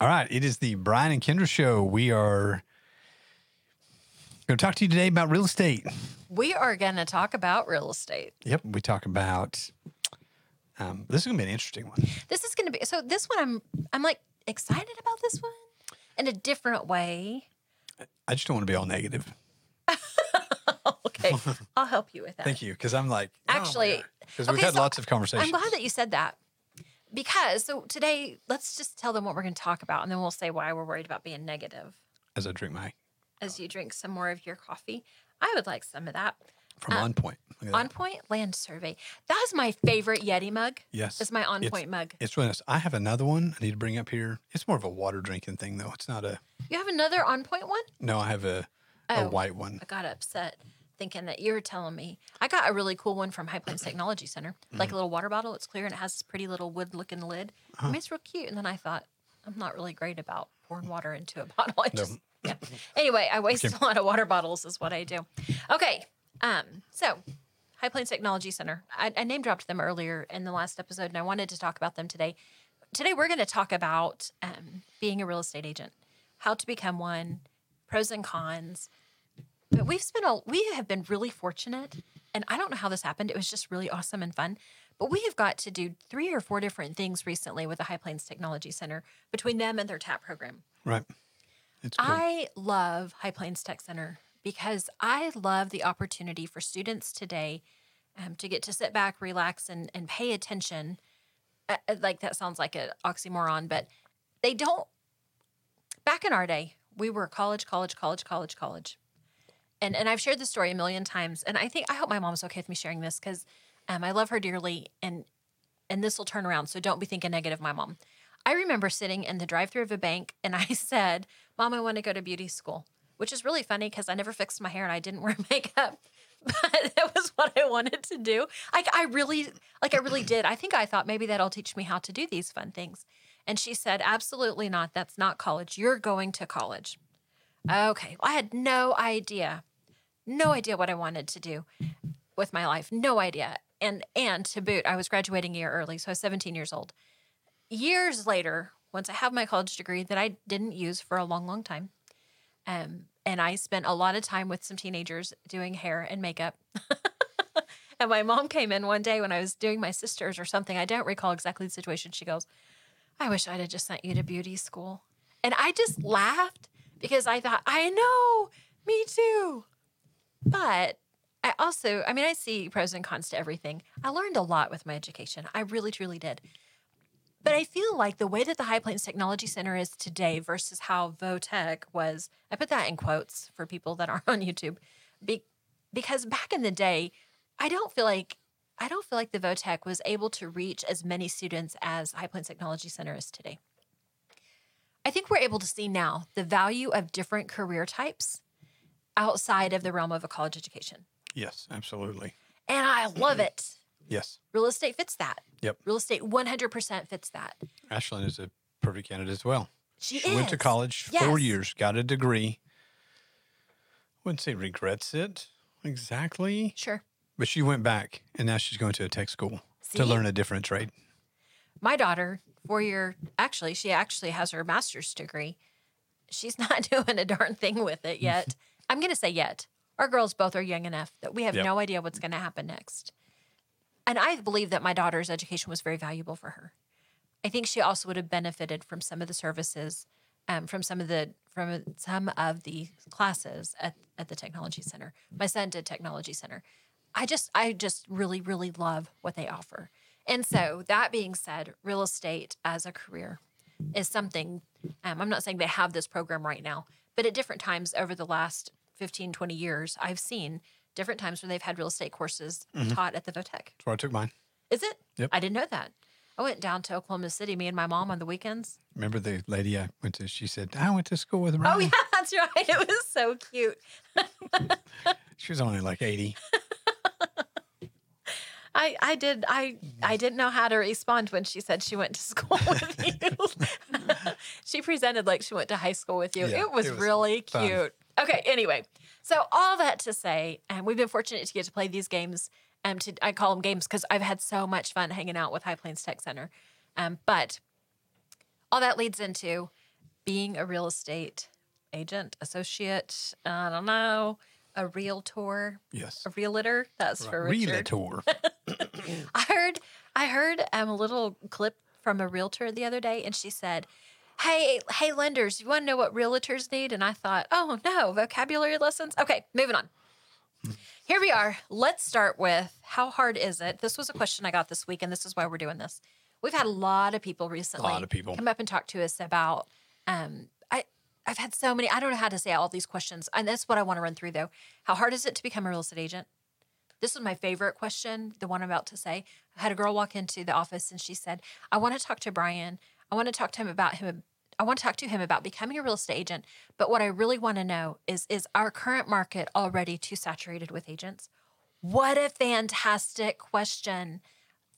All right. It is the Brian and Kindra show. We are going to talk to you today about real estate. We are going to talk about real estate. Yep. We talk about, um, this is going to be an interesting one. This is going to be so. This one, I'm I'm like excited about this one in a different way. I just don't want to be all negative. Okay, I'll help you with that. Thank you. Because I'm like, Actually, because we've okay, had so lots of conversations. I'm glad that you said that because so today, let's just tell them what we're going to talk about, and then we'll say why we're worried about being negative as I drink my as you drink some more of your coffee. I would like some of that. from um, On Point. On that. Point Land Survey. That is my favorite Yeti mug. Yes. It's my On It's- Point mug. It's really nice. I have another one I need to bring up here. It's more of a water drinking thing, though. It's not a, You have another On Point one? no, I have a, a Oh. white one. I got upset thinking that you were telling me. I got a really cool one from High Plains Technology Center, like a little water bottle. It's clear and it has this pretty little wood looking lid. I mean, it's real cute. And then I thought, I'm not really great about pouring water into a bottle. I just, yeah. Anyway, I waste a lot of water bottles, is what I do. Okay. Um, so High Plains Technology Center. I, I name dropped them earlier in the last episode, and I wanted to talk about them today. Today, we're going to talk about um, being a real estate agent, how to become one, pros and cons, but we've spent a we have been really fortunate and i don't know how this happened it was just really awesome and fun but we have got to do three or four different things recently with the high plains technology center between them and their tap program. Right. It's i love high plains tech center because i love the opportunity for students today um, to get to sit back relax and, and pay attention. Uh, uh, like that sounds like an oxymoron but they don't back in our day we were college college college college college and and I've shared this story a million times, and I think I hope my mom's okay with me sharing this because um, I love her dearly, and and this will turn around. So don't be thinking negative, my mom. I remember sitting in the drive-through of a bank, and I said, "Mom, I want to go to beauty school," which is really funny because I never fixed my hair and I didn't wear makeup, but it was what I wanted to do. Like I really, like I really did. I think I thought maybe that'll teach me how to do these fun things. And she said, "Absolutely not. That's not college. You're going to college." Okay. Well, I had no idea, no idea what I wanted to do with my life. No idea. And and to boot, I was graduating a year early, so I was 17 years old. Years later, once I have my college degree that I didn't use for a long, long time, um, and I spent a lot of time with some teenagers doing hair and makeup. and my mom came in one day when I was doing my sisters or something. I don't recall exactly the situation. She goes, I wish I'd have just sent you to beauty school. And I just laughed because I thought, I know, me too. But I also, I mean, I see pros and cons to everything. I learned a lot with my education. I really, truly did. But I feel like the way that the High Plains Technology Center is today versus how Votech was, I put that in quotes for people that are on YouTube, be, because back in the day, I don't feel like I don't feel like the Votech was able to reach as many students as High Plains Technology Center is today. I think we're able to see now the value of different career types outside of the realm of a college education. yes, absolutely. And I love it. Yes. Real estate fits that. Yep. Real estate 100% fits that. Ashlyn is a perfect candidate as well. She, She went to college four years, got a degree. Wouldn't say regrets it exactly, Sure. but she went back and now she's going to a tech school See? to learn a different trade. My daughter, four year, actually, she actually has her master's degree. She's not doing a darn thing with it yet. I'm going to say yet. Our girls both are young enough that we have Yep. no idea what's going to happen next. And I believe that my daughter's education was very valuable for her. I think she also would have benefited from some of the services, um, from some of the from some of the classes at, at the technology center. My son did technology center. I just I just really really love what they offer. And so that being said, real estate as a career is something. Um, I'm not saying they have this program right now, but at different times over the last 15, 20 years, I've seen different times where they've had real estate courses mm-hmm. taught at the Votech. That's where I took mine. Is it? Yep. I didn't know that. I went down to Oklahoma City, me and my mom on the weekends. Remember the lady I went to? She said, I went to school with oh, Ryan. Oh, yeah, that's right. It was so cute. She was only like 80. I, I did I I didn't know how to respond when she said she went to school with you. she presented like she went to high school with you. Yeah, it was, it was really fun. cute. Okay, anyway. So all that to say, and we've been fortunate to get to play these games. Um, to I call them games because I've had so much fun hanging out with High Plains Tech Center. Um, but all that leads into being a real estate agent, associate, I don't know, a realtor, Yes. a realtor. That's for Richard. Realtor. I heard I heard um, a little clip from a realtor the other day, and she said, "Hey, hey, lenders, you want to know what realtors need?" And I thought, "Oh no, vocabulary lessons." Okay, moving on. Here we are. Let's start with how hard is it? This was a question I got this week, and this is why we're doing this. We've had a lot of people recently a lot of people. come up and talk to us about. Um, I I've had so many. I don't know how to say all these questions, and that's what I want to run through though. How hard is it to become a real estate agent? This is my favorite question, the one I'm about to say. I had a girl walk into the office and she said, I want to talk to Brian. I want to talk to him about him. I want to talk to him about becoming a real estate agent. But what I really want to know is is our current market already too saturated with agents? What a fantastic question.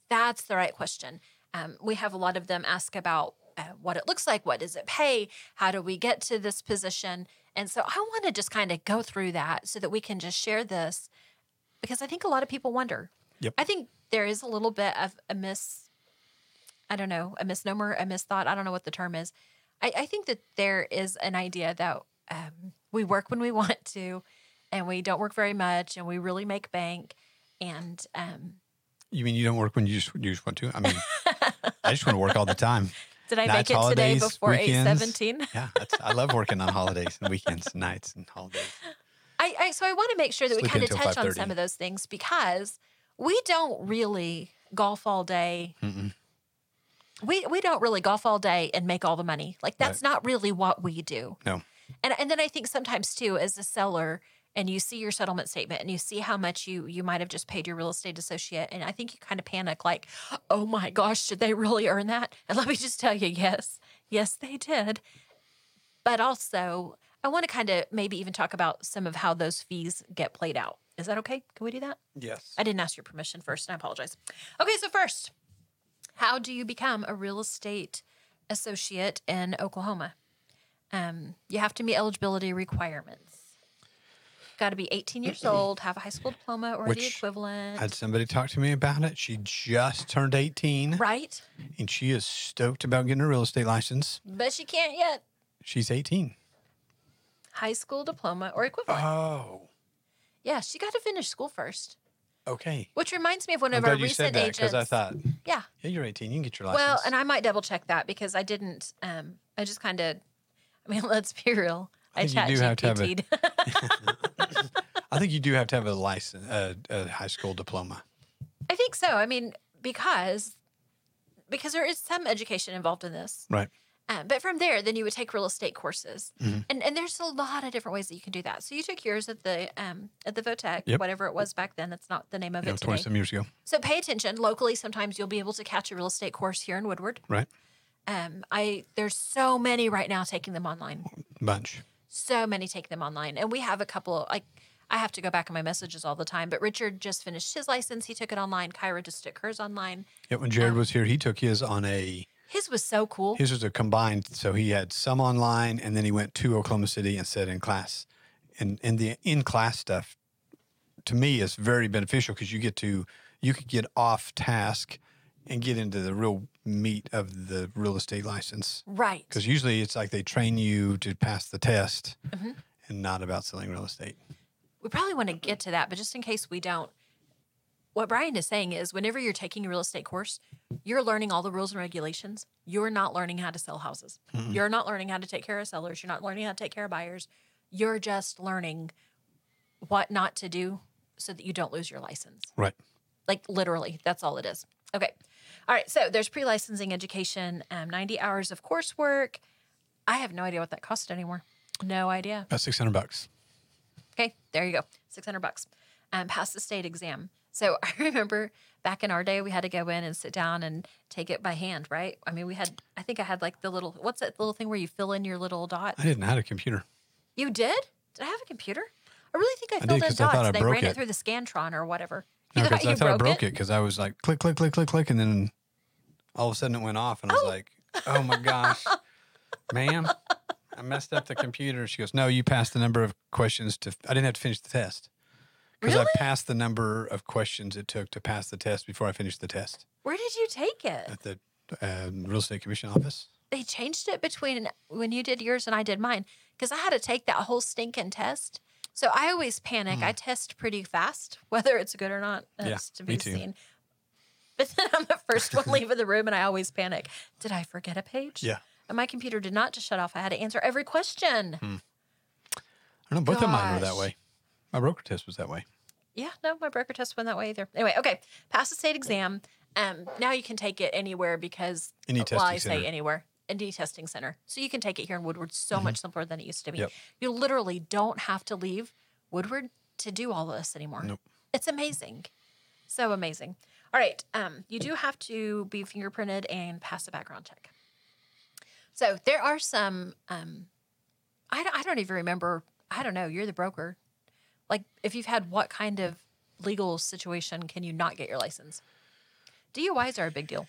That's the right question. Um, we have a lot of them ask about uh, what it looks like. What does it pay? How do we get to this position? And so I want to just kind of go through that so that we can just share this because I think a lot of people wonder. Yep. I think there is a little bit of a miss, I don't know, a misnomer, a misthought. I don't know what the term is. I, I think that there is an idea that um, we work when we want to and we don't work very much and we really make bank. And um, You mean you don't work when you just you just want to? I mean, I just want to work all the time. did I Nights, make it today before weekends. 817? Yeah, that's, I love working on holidays and weekends, nights and holidays. I, I so I want to make sure that we kind of touch on some of those things because we don't really golf all day. Mm-mm. We we don't really golf all day and make all the money. Like that's not really what we do. No. And and then I think sometimes too, as a seller, and you see your settlement statement and you see how much you you might have just paid your real estate associate, and I think you kind of panic, like, oh my gosh, did they really earn that? And let me just tell you, yes, yes, they did. But also, I want to kind of maybe even talk about some of how those fees get played out. Is that okay? Can we do that? Yes. I didn't ask your permission first, and I apologize. Okay, so first, how do you become a real estate associate in Oklahoma? Um, you have to meet eligibility requirements. Got to be 18 years old, have a high school diploma or the equivalent, had somebody talk to me about it. She just turned 18 right? and she is stoked about getting a real estate license. But she can't yet. She's 18. High school diploma or equivalent. Oh, yeah, she got to finish school first. Okay. Which reminds me of one I'm of our glad you said recent that because agents. I thought, yeah, yeah, you're 18. You can get your license. Well, and I might double check that because I didn't. Um, I just kind of. I mean, let's be real. I, I chat you do have to have a-. I think you do have to have a license, a, a high school diploma. I think so. I mean, because because there is some education involved in this. Right. Um, but from there, then you would take real estate courses, Mhm. and and there's a lot of different ways that you can do that. So you took yours at the um at the Votech, Yep. whatever it was back then. That's not the name of know, it 20 today. some years ago. So pay attention locally. Sometimes you'll be able to catch a real estate course here in Woodward. Right. Um, I there's so many right now taking them online. Bunch. so many take them online and we have a couple like i have to go back in my messages all the time but richard just finished his license he took it online kyra just took hers online Yeah, when Jared was here, he took his on a his was so cool his was a combined. So he had some online, and then he went to Oklahoma City and said in class, and and the in class stuff, to me is very beneficial because you get to you could get off task and get into the real meat of the real estate license. right Because usually it's like they train you to pass the test, Mhm. and not about selling real estate. we probably want to get to that but just in case we don't what brian is saying is whenever you're taking a real estate course you're learning all the rules and regulations. You're not learning how to sell houses. Mm-mm. you're not learning how to take care of sellers. You're not learning how to take care of buyers. You're just learning what not to do so that you don't lose your license. Right. like literally that's all it is. Okay. All right so there's pre-licensing education um, 90 hours of coursework. I have no idea what that costs anymore. No idea. About six hundred bucks. okay there you go. 600 bucks. Um, pass the state exam so i remember back in our day we had to go in and sit down and take it by hand right i mean we had i think i had like the little what's that little thing where you fill in your little dot I didn't have a computer. you did did i have a computer i really think i did, filled in 'cause I thought dots I and they broke ran it. it. through the scantron or whatever No, you thought because I thought I broke broke it? it because I was like click, click, click, click, click, and then all of a sudden it went off, and I was Oh. like, "Oh my gosh, ma'am, I messed up the computer." She goes, "No, you passed the number of questions to. I didn't have to finish the test because Really? I passed the number of questions it took to pass the test before I finished the test where did you take it at the uh, real estate commission office. they changed it between when you did yours and I did mine because I had to take that whole stinking test. So I always panic. I test pretty fast, whether it's good or not. Hmm. Yeah, That's to me be too. seen. But then I'm the first one leaving the room, and I always panic. Did I forget a page? Yeah. And my computer did not just shut off. I had to answer every question. Hmm. I don't know. Both of mine were that way. My broker test was that way. Yeah, no, my broker test went that way either. Anyway, okay, pass the state exam. Um, now you can take it anywhere because Any well, testing I say center. anywhere. Any testing center. So you can take it here in Woodward so much simpler than it used to be. Mm-hmm. Yep. You literally don't have to leave Woodward to do all of this anymore. Nope. It's amazing. So amazing. All right. Um, you do have to be fingerprinted and pass a background check. So there are some, um, I, don't- I don't even remember. I don't know. You're the broker. Like, if you've had what kind of legal situation can you not get your license? DUIs are a big deal.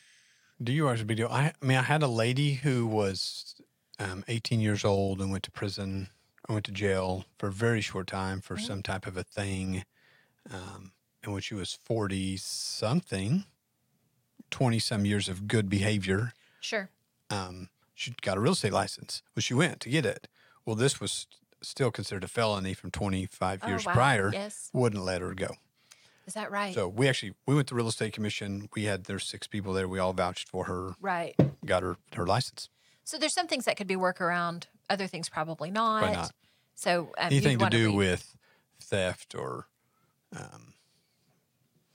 DUIs are a big deal. I, I mean, I had a lady who was um, 18 years old and went to prison. I went to jail for a very short time for Mm-hmm. some type of a thing. Um, and when she was 40 something, 20 some years of good behavior, Sure. um, she got a real estate license. Well, she went to get it. Well, this was still considered a felony from 25 Oh, years wow. prior. Yes. Wouldn't let her go. Is that right? So we actually we went to real estate commission. We had there's six people there. We all vouched for her. right. Got her her license. So there's some things that could be workaround. Other things probably not. Probably not. So um, Anything to do read- with theft or um,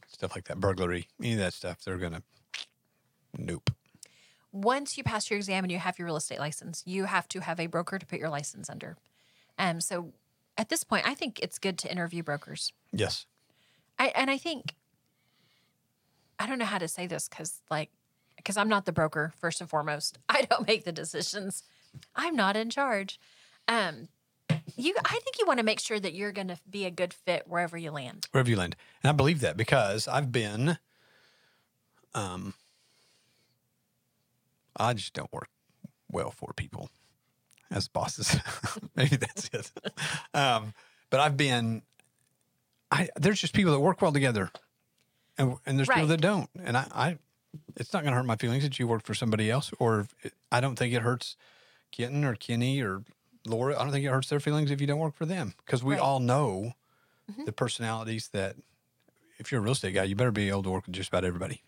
stuff like that, burglary, any of that stuff, they're gonna nope. once you pass your exam and you have your real estate license, you have to have a broker to put your license under. Um, so at this point, I think it's good to interview brokers. Yes. I and I think I don't know how to say this because like because I'm not the broker first and foremost. I don't make the decisions. I'm not in charge. Um, you, I think you want to make sure that you're going to be a good fit wherever you land. Wherever you land. And I believe that because I've been um I just don't work well for people as bosses. Maybe that's it. Um, but I've been I there's just people that work well together. And and there's people that don't. And I, I it's not gonna hurt my feelings that you work for somebody else or it, I don't think it hurts Kenton or Kenny or Laura. I don't think it hurts their feelings if you don't work for them. Because we Right. Mm-hmm. all know the personalities that if you're a real estate guy, you better be able to work with just about everybody.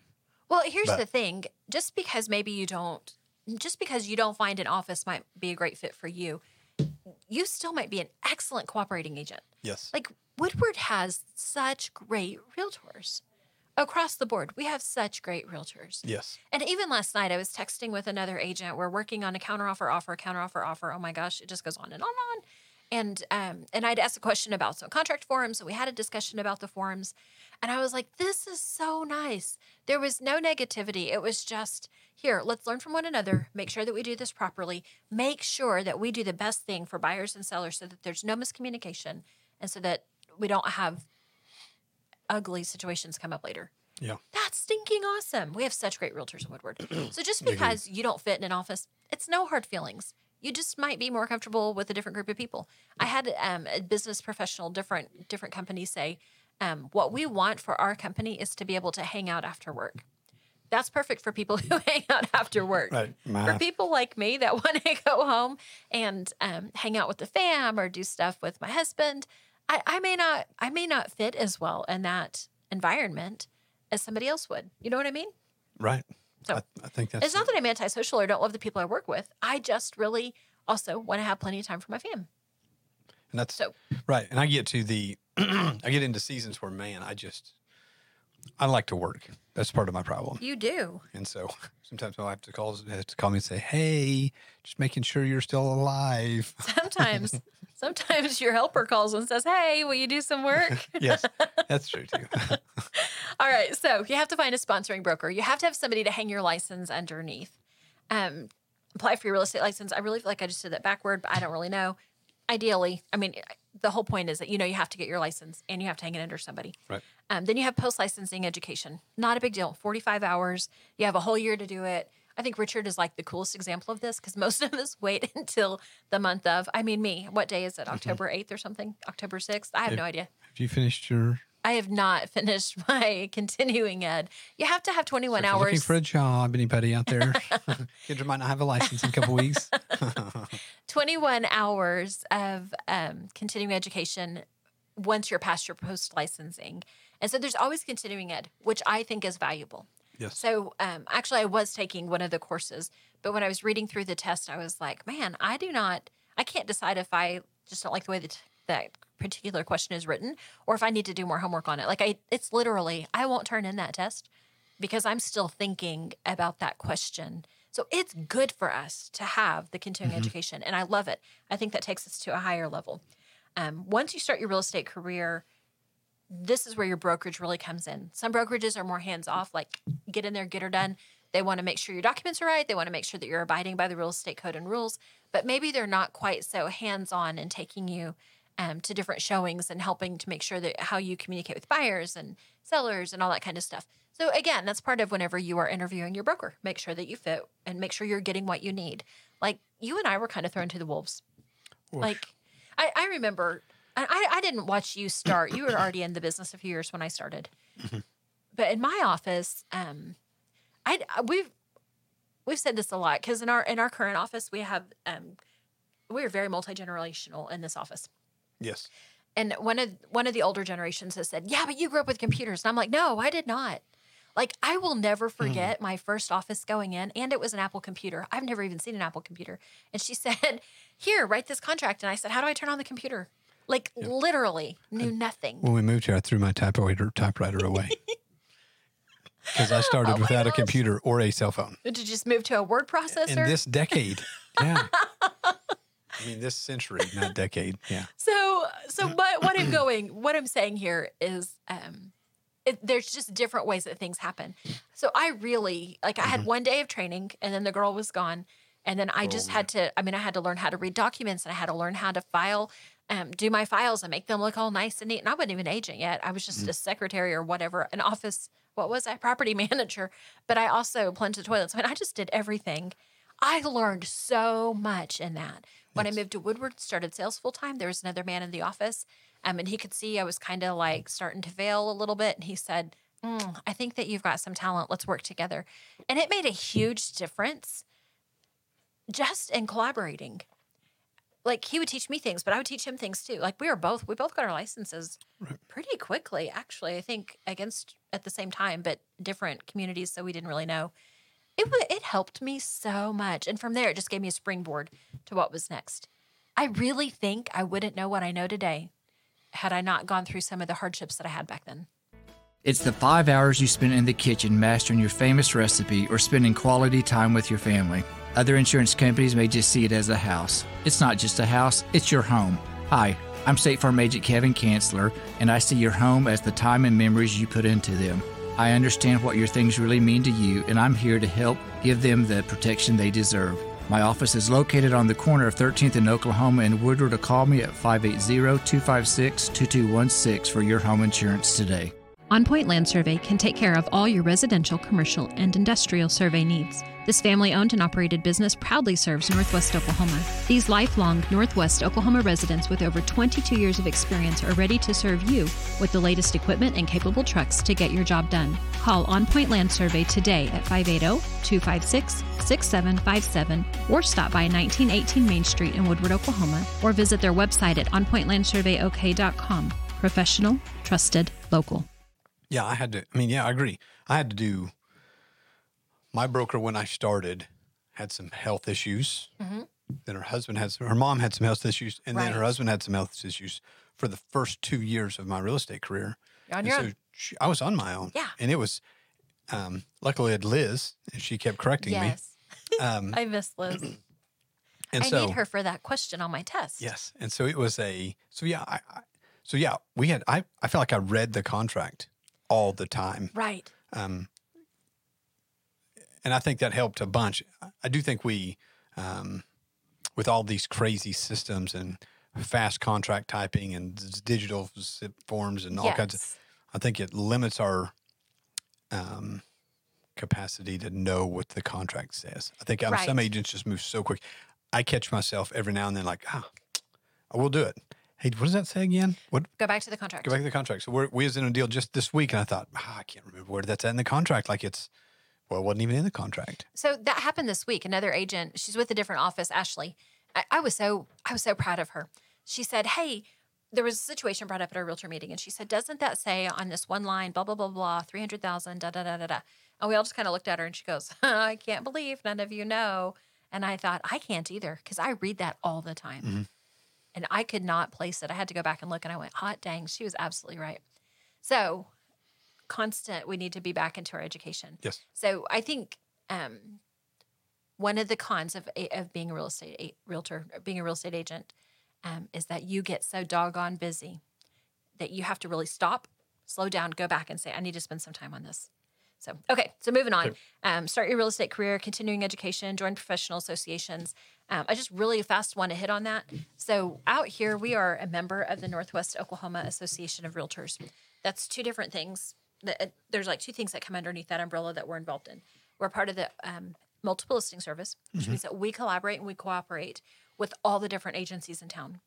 Well, here's But- the thing: just because maybe you don't, just because you don't find an office might be a great fit for you, you still might be an excellent cooperating agent. Yes. Like Woodward has such great realtors across the board. We have such great realtors. yes. And even last night, I was texting with another agent. We're working on a counteroffer, offer, counteroffer, offer. Oh my gosh, it just goes on and on and on. And um, and I'd asked a question about some contract forms, so we had a discussion about the forms, and I was like, "This is so nice." There was no negativity. It was just here. Let's learn from one another. Make sure that we do this properly. Make sure that we do the best thing for buyers and sellers, so that there's no miscommunication, and so that we don't have ugly situations come up later. Yeah. That's stinking awesome. We have such great realtors in Woodward. so just because you don't fit in an office, it's no hard feelings. You just might be more comfortable with a different group of people. I had um, a business professional, different different companies say, um, what we want for our company is to be able to hang out after work. That's perfect for people who hang out after work. Right. For people like me that want to go home and um, hang out with the fam or do stuff with my husband, I, I may not I may not fit as well in that environment as somebody else would. You know what I mean? right. So, I, I think that's It's not that I'm antisocial or don't love the people I work with. I just really also want to have plenty of time for my fam. and that's So right. And I get to the I get into seasons where man, I just I like to work. That's part of my problem. you do. And so sometimes I'll have to call have to call me and say, Hey, just making sure you're still alive. Sometimes sometimes your helper calls and says, Hey, will you do some work? yes. That's true too. All right. So you have to find a sponsoring broker. You have to have somebody to hang your license underneath. Um, apply for your real estate license. I really feel like I just did that backward, but I don't really know. Ideally, I mean, the whole point is that you know you have to get your license and you have to hang it under somebody. right. Um, then you have post licensing education. Not a big deal. 45 hours. You have a whole year to do it. I think Richard is like the coolest example of this because most of us wait until the month of. I mean, me. What day is it? October 8th or something? October 6th? I have no idea. Have you finished your I have not finished my continuing ed. You have to have 21 If you're Looking hours. for a job, anybody out there? Kindra might not have a license in a couple weeks. 21 hours of um, continuing education once you're past your post licensing. And so there's always continuing ed, which I think is valuable. yes. So um, actually, I was taking one of the courses, but when I was reading through the test, I was like, man, I do not, I can't decide if I just don't like the way that that particular question is written or if I need to do more homework on it. Like, I, it's literally, I won't turn in that test because I'm still thinking about that question. So it's good for us to have the continuing education, and I love it. I think that takes us to a higher level. Um, once you start your real estate career, this is where your brokerage really comes in. Some brokerages are more hands off, like get in there, get her done. They want to make sure your documents are right. They want to make sure that you're abiding by the real estate code and rules. But maybe they're not quite so hands on in taking you um, to different showings and helping to make sure that how you communicate with buyers and sellers and all that kind of stuff. So again, that's part of whenever you are interviewing your broker. Make sure that you fit and make sure you're getting what you need. Like you and I were kind of thrown to the wolves. Like I, I remember I, I didn't watch you start. You were already in the business a few years when I started. But in my office, um, I we've we've said this a lot because in our in our current office we have um, we are very multi generational in this office. Yes. And one of one of the older generations has said, "Yeah, but you grew up with computers." And I'm like, "No, I did not." Like I will never mm. forget my first office going in, and it was an Apple computer. I've never even seen an Apple computer. And she said, "Here, write this contract." And I said, "How do I turn on the computer?" Like literally knew nothing. When we moved here, I threw my typewriter typewriter away because I started Oh without a computer or a cell phone. Did you just move to a word processor? In this decade, yeah. I mean, this century, not decade. Yeah. So, so but what I'm going, what I'm saying here is, um, it, there's just different ways that things happen. So I really like. I had one day of training, and then the girl was gone, and then I just had to. I mean, I had to learn how to read documents, and I had to learn how to file, um, do my files, and make them look all nice and neat. And I wasn't even an agent yet. I was just a secretary or whatever, an office. What was I? Property manager. But I also plunged the toilets. I mean, I just did everything. I learned so much in that. When I moved to Woodward, started sales full time, there was another man in the office, um, and he could see I was kind of like starting to fail a little bit. And he said, "Mm, I think that you've got some talent. Let's work together. And it made a huge difference just in collaborating. Like he would teach me things, but I would teach him things too. Like we were both, we both got our licenses pretty quickly, actually. I think against at the same time, but different communities, so we didn't really know it it helped me so much and from there it just gave me a springboard to what was next i really think i wouldn't know what i know today had i not gone through some of the hardships that i had back then It's the five hours you spend in the kitchen mastering your famous recipe or spending quality time with your family. Other insurance companies may just see it as a house. It's not just a house, it's your home. Hi, I'm State Farm Agent Kevin Kanzler, and I see your home as the time and memories you put into them. I understand what your things really mean to you, and I'm here to help give them the protection they deserve. My office is located on the corner of 13th and Oklahoma and Woodward. To call me at 580-256-2216 for your home insurance today. On Point Land Survey can take care of all your residential, commercial, and industrial survey needs. This family owned and operated business proudly serves Northwest Oklahoma. These lifelong Northwest Oklahoma residents with over 22 years of experience are ready to serve you with the latest equipment and capable trucks to get your job done. Call On Point Land Survey today at 580 256 6757 or stop by 1918 Main Street in Woodward, Oklahoma, or visit their website at onpointlandsurveyok.com. Professional, trusted, local. Yeah, I had to. I mean, yeah, I agree. I had to do. My broker when I started had some health issues. Then her husband had some. Her mom had some health issues, and then her husband had some health issues for the first two years of my real estate career. On your so own. she, I was on my own. Yeah. and it was. Um, luckily, I had Liz, and she kept correcting yes me. Um, i miss liz and i so need her for that question on my test Yes, and so it was a so yeah, I, I so yeah, we had I I felt like I read the contract all the time, right um, and I think that helped a bunch. I- do think we, um, with all these crazy systems and fast contract typing and digital forms and all kinds of, Yes. I think it limits our um, capacity to know what the contract says. I think um, some agents just move so quick. I catch myself every now and then like, ah, I will do it. Hey, what does that say again? What? Go back to the contract. Go back to the contract. So we're, we was in a deal just this week, and I thought, ah, I can't remember where that's at in the contract. Like it's, well, it wasn't even in the contract. So that happened this week. Another agent, she's with a different office, Ashley. I, I was so I was so proud of her. She said, "Hey, there was a situation brought up at our realtor meeting, and she said, doesn't that say on this one line, blah blah blah blah, three hundred thousand, da da da da da?" And we all just kind of looked at her, and she goes, "I can't believe none of you know." And I thought, I can't either because I read that all the time, mm-hmm. and I could not place it. I had to go back and look, and I went, "Hot dang, she was absolutely right." So constant, we need to be back into our education. Yes. So I think um, one of the cons of of being a real estate a- realtor, being a real estate agent, um, is that you get so doggone busy that you have to really stop, slow down, go back, and say, "I need to spend some time on this." So okay, so moving on. Um, start your real estate career, continuing education, join professional associations. Um, I just really fast want to hit on that. So out here, we are a member of the Northwest Oklahoma Association of Realtors. That's two different things. That, uh, there's like two things that come underneath that umbrella that we're involved in. We're part of the um, multiple listing service, which means that we collaborate and we cooperate with all the different agencies in town.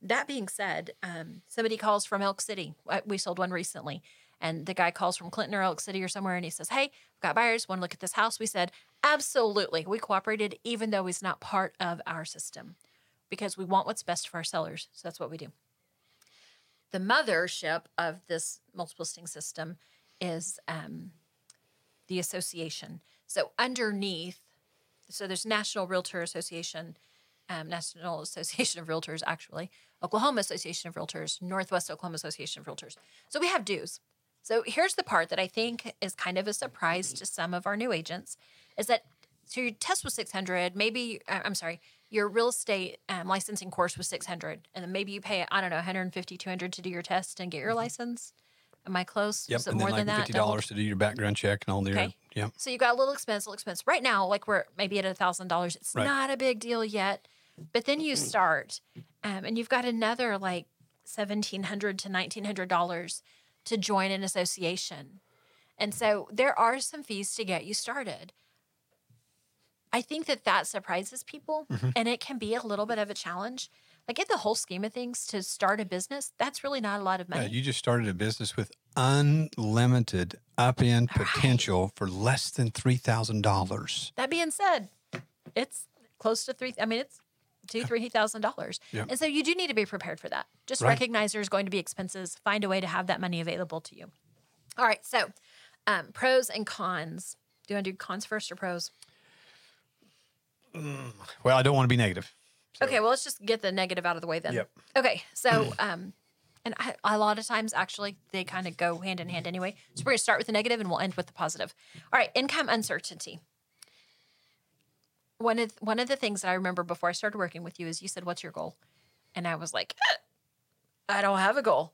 That being said, um, somebody calls from Elk City. We sold one recently, and the guy calls from Clinton or Elk City or somewhere, and he says, "Hey, I've got buyers. Want to look at this house?" We said, "Absolutely." We cooperated, even though he's not part of our system, because we want what's best for our sellers. So that's what we do. The mothership of this multiple listing system is um, the association. So underneath, so there's National Realtor Association, um, National Association of Realtors, actually, Oklahoma Association of Realtors, Northwest Oklahoma Association of Realtors. So we have dues. So here's the part that I think is kind of a surprise to some of our new agents is that so your test was 600, maybe uh, I'm sorry, your real estate um, licensing course was 600 and then maybe you pay I don't know 150 200 to do your test and get your license. Am I close? Yep. Is it and more then like than that? fifty dollars to do your background check and all the. Okay. Yeah. So you got a little expense, a little expense. Right now, like we're maybe at a thousand dollars. It's Right. not a big deal yet, but then you start, um, and you've got another like seventeen hundred to nineteen hundred dollars to join an association, and so there are some fees to get you started. I think that that surprises people, Mm-hmm. and it can be a little bit of a challenge. Like in the whole scheme of things, to start a business, that's really not a lot of money. Yeah, you just started a business with unlimited up end potential for less than three thousand dollars. That being said, it's close to three. I mean, it's two, three thousand dollars, Yeah. and so you do need to be prepared for that. Just Right. recognize there's going to be expenses. Find a way to have that money available to you. All right, so um, pros and cons. Do you want to do cons first or pros? Well, I don't want to be negative. Okay, well, let's just get the negative out of the way then. Yep. Okay, so um, and I, a lot of times actually they kind of go hand in hand anyway. So we're gonna start with the negative and we'll end with the positive. All right, income uncertainty. One of one of the things that I remember before I started working with you is you said, "What's your goal?" And I was like, "Eh, "I don't have a goal,"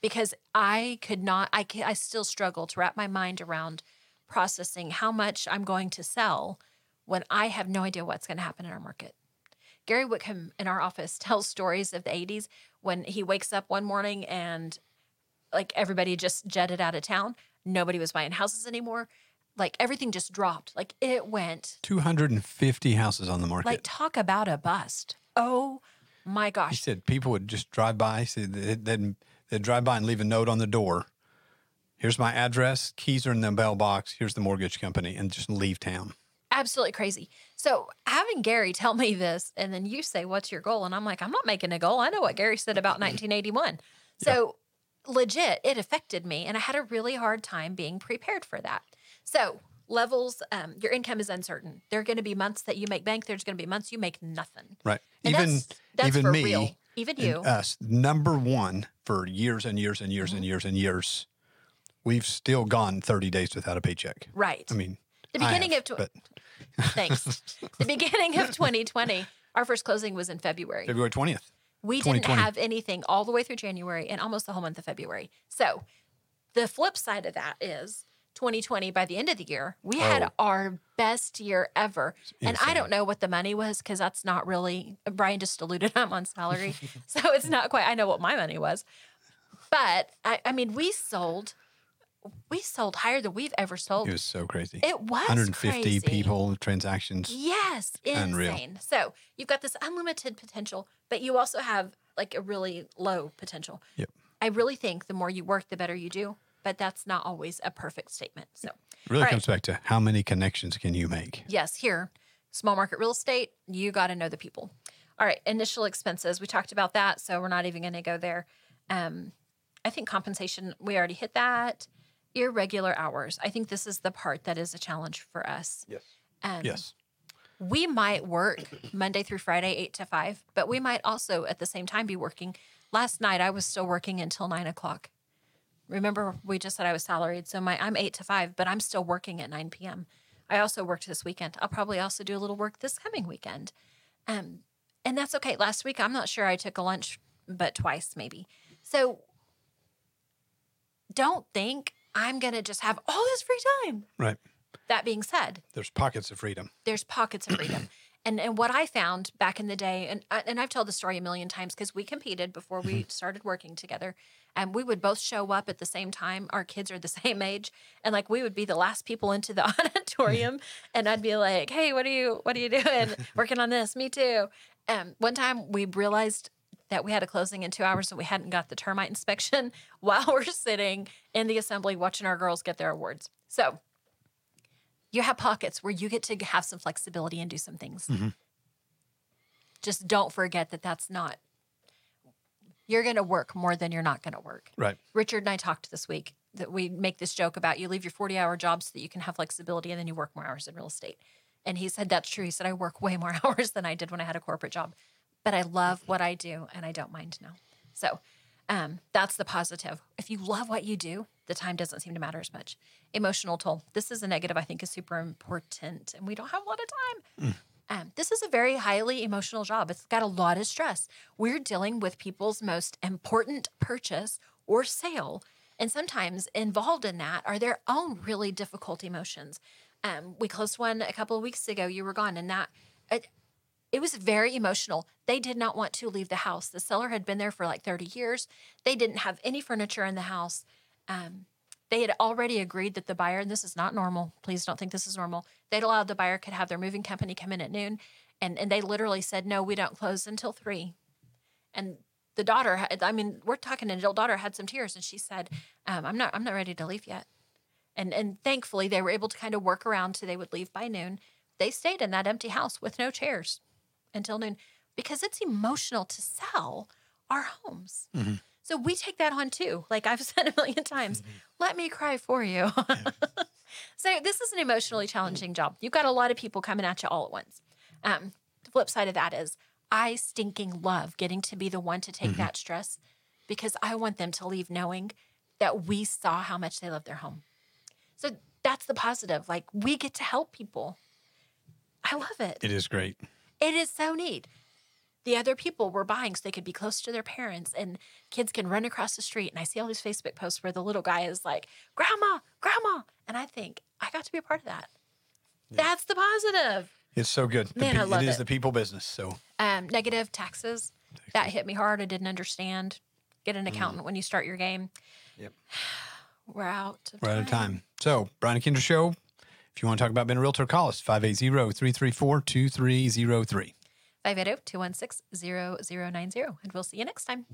because I could not. I I still struggle to wrap my mind around processing how much I'm going to sell when I have no idea what's going to happen in our market. Gary Wickham in our office tells stories of the 80s when he wakes up one morning and like everybody just jetted out of town. Nobody was buying houses anymore. Like everything just dropped. Like it went Two hundred and fifty houses on the market. like talk about a bust. Oh my gosh. he said people would just drive by. He said they'd, they'd, they'd drive by and leave a note on the door. Here's my address. Keys are in the bell box. Here's the mortgage company, and just leave town. Absolutely crazy. So having Gary tell me this and then you say, What's your goal? And I'm like, I'm not making a goal. I know what Gary said about 1981. So legit, it affected me. And I had a really hard time being prepared for that. So levels, um, your income is uncertain. There are going to be months that you make bank. There's going to be months you make nothing. Right. And even that's, that's even for me, real. Even you. us, number one for years and years and years and Mm-hmm. years and years. We've still gone 30 days without a paycheck. right. I mean, The beginning have, of tw- Thanks. the beginning of 2020, our first closing was in February. February 20th. We didn't have anything all the way through January and almost the whole month of February. So the flip side of that is 2020, by the end of the year, we had Oh. our best year ever. And I don't know what the money was because that's not really, Brian just alluded I'm on salary. so it's not quite, I know what my money was. But I, I mean, we sold, we sold higher than we've ever sold. It was so crazy. It was 150 crazy. people, transactions. Yes, Unreal. insane. So you've got this unlimited potential, but you also have like a really low potential. Yep. I really think the more you work, the better you do. But that's not always a perfect statement. So, It really All right. comes back to how many connections can you make? yes, here, small market real estate, you got to know the people. All right, initial expenses. We talked about that, so we're not even going to go there. Um, I think compensation, we already hit that. Irregular hours. I think this is the part that is a challenge for us. Yes. Um, Yes. we might work Monday through Friday, eight to five, but we might also at the same time be working. Last night, I was still working until nine o'clock. Remember, we just said I was salaried, so my I'm eight to five, but I'm still working at nine p.m. I also worked this weekend. I'll probably also do a little work this coming weekend, um, and that's okay. Last week, I'm not sure I took a lunch, but twice maybe. So don't think I'm gonna just have all this free time. Right. That being said, There's pockets of freedom. there's pockets of freedom. And and what I found back in the day, and I- and I've told the story a million times because we competed before we started working together, and we would both show up at the same time. Our kids are the same age, and like we would be the last people into the auditorium, and I'd be like, "Hey, what are you what are you doing? Working on this? Me too." Um, one time we realized that we had a closing in two hours and we hadn't got the termite inspection while we're sitting in the assembly watching our girls get their awards. So you have pockets where you get to have some flexibility and do some things. Mm-hmm. Just don't forget that that's not, you're going to work more than you're not going to work. Right. Richard and I talked this week that we make this joke about you leave your 40 hour job so that you can have flexibility and then you work more hours in real estate. And he said, That's true. He said, I work way more hours than I did when I had a corporate job, but I love what I do and I don't mind now. So um, that's the positive. If you love what you do, the time doesn't seem to matter as much. Emotional toll. This is a negative I think is super important, and we don't have a lot of time. Um, this is a very highly emotional job. It's got a lot of stress. We're dealing with people's most important purchase or sale. And sometimes involved in that are their own really difficult emotions. Um, we closed one a couple of weeks ago. You were gone, and that it, it was very emotional. They did not want to leave the house. The seller had been there for like 30 years. They didn't have any furniture in the house. Um, they had already agreed that the buyer, and this is not normal, please don't think this is normal. They'd allowed the buyer could have their moving company come in at noon. And, and they literally said, no, we don't close until three. And the daughter, had, I mean, we're talking, an adult daughter had some tears and she said, um, I'm not, I'm not ready to leave yet. And, and thankfully they were able to kind of work around so they would leave by noon. They stayed in that empty house with no chairs until noon because it's emotional to sell our homes. Mm-hmm. So we take that on too. Like I've said a million times, mm-hmm. let me cry for you. so this is an emotionally challenging job. You've got a lot of people coming at you all at once. Um, the flip side of that is I stinking love getting to be the one to take mm-hmm. that stress because I want them to leave knowing that we saw how much they love their home. So that's the positive. Like we get to help people. I love it. It is great. It is so neat. The other people were buying so they could be close to their parents and kids can run across the street. And I see all these Facebook posts where the little guy is like, Grandma, Grandma. And I think, I got to be a part of that. That's the positive. It's so good. The Man, I pe- love it is it. the people business. So Um, negative taxes. That hit me hard. I didn't understand. Get an accountant when you start your game. Yep. We're out. Of we're out of time. So Brian Kindra Show. If you want to talk about being a realtor, call us 580-334-2303. 580 216 0090. And we'll see you next time.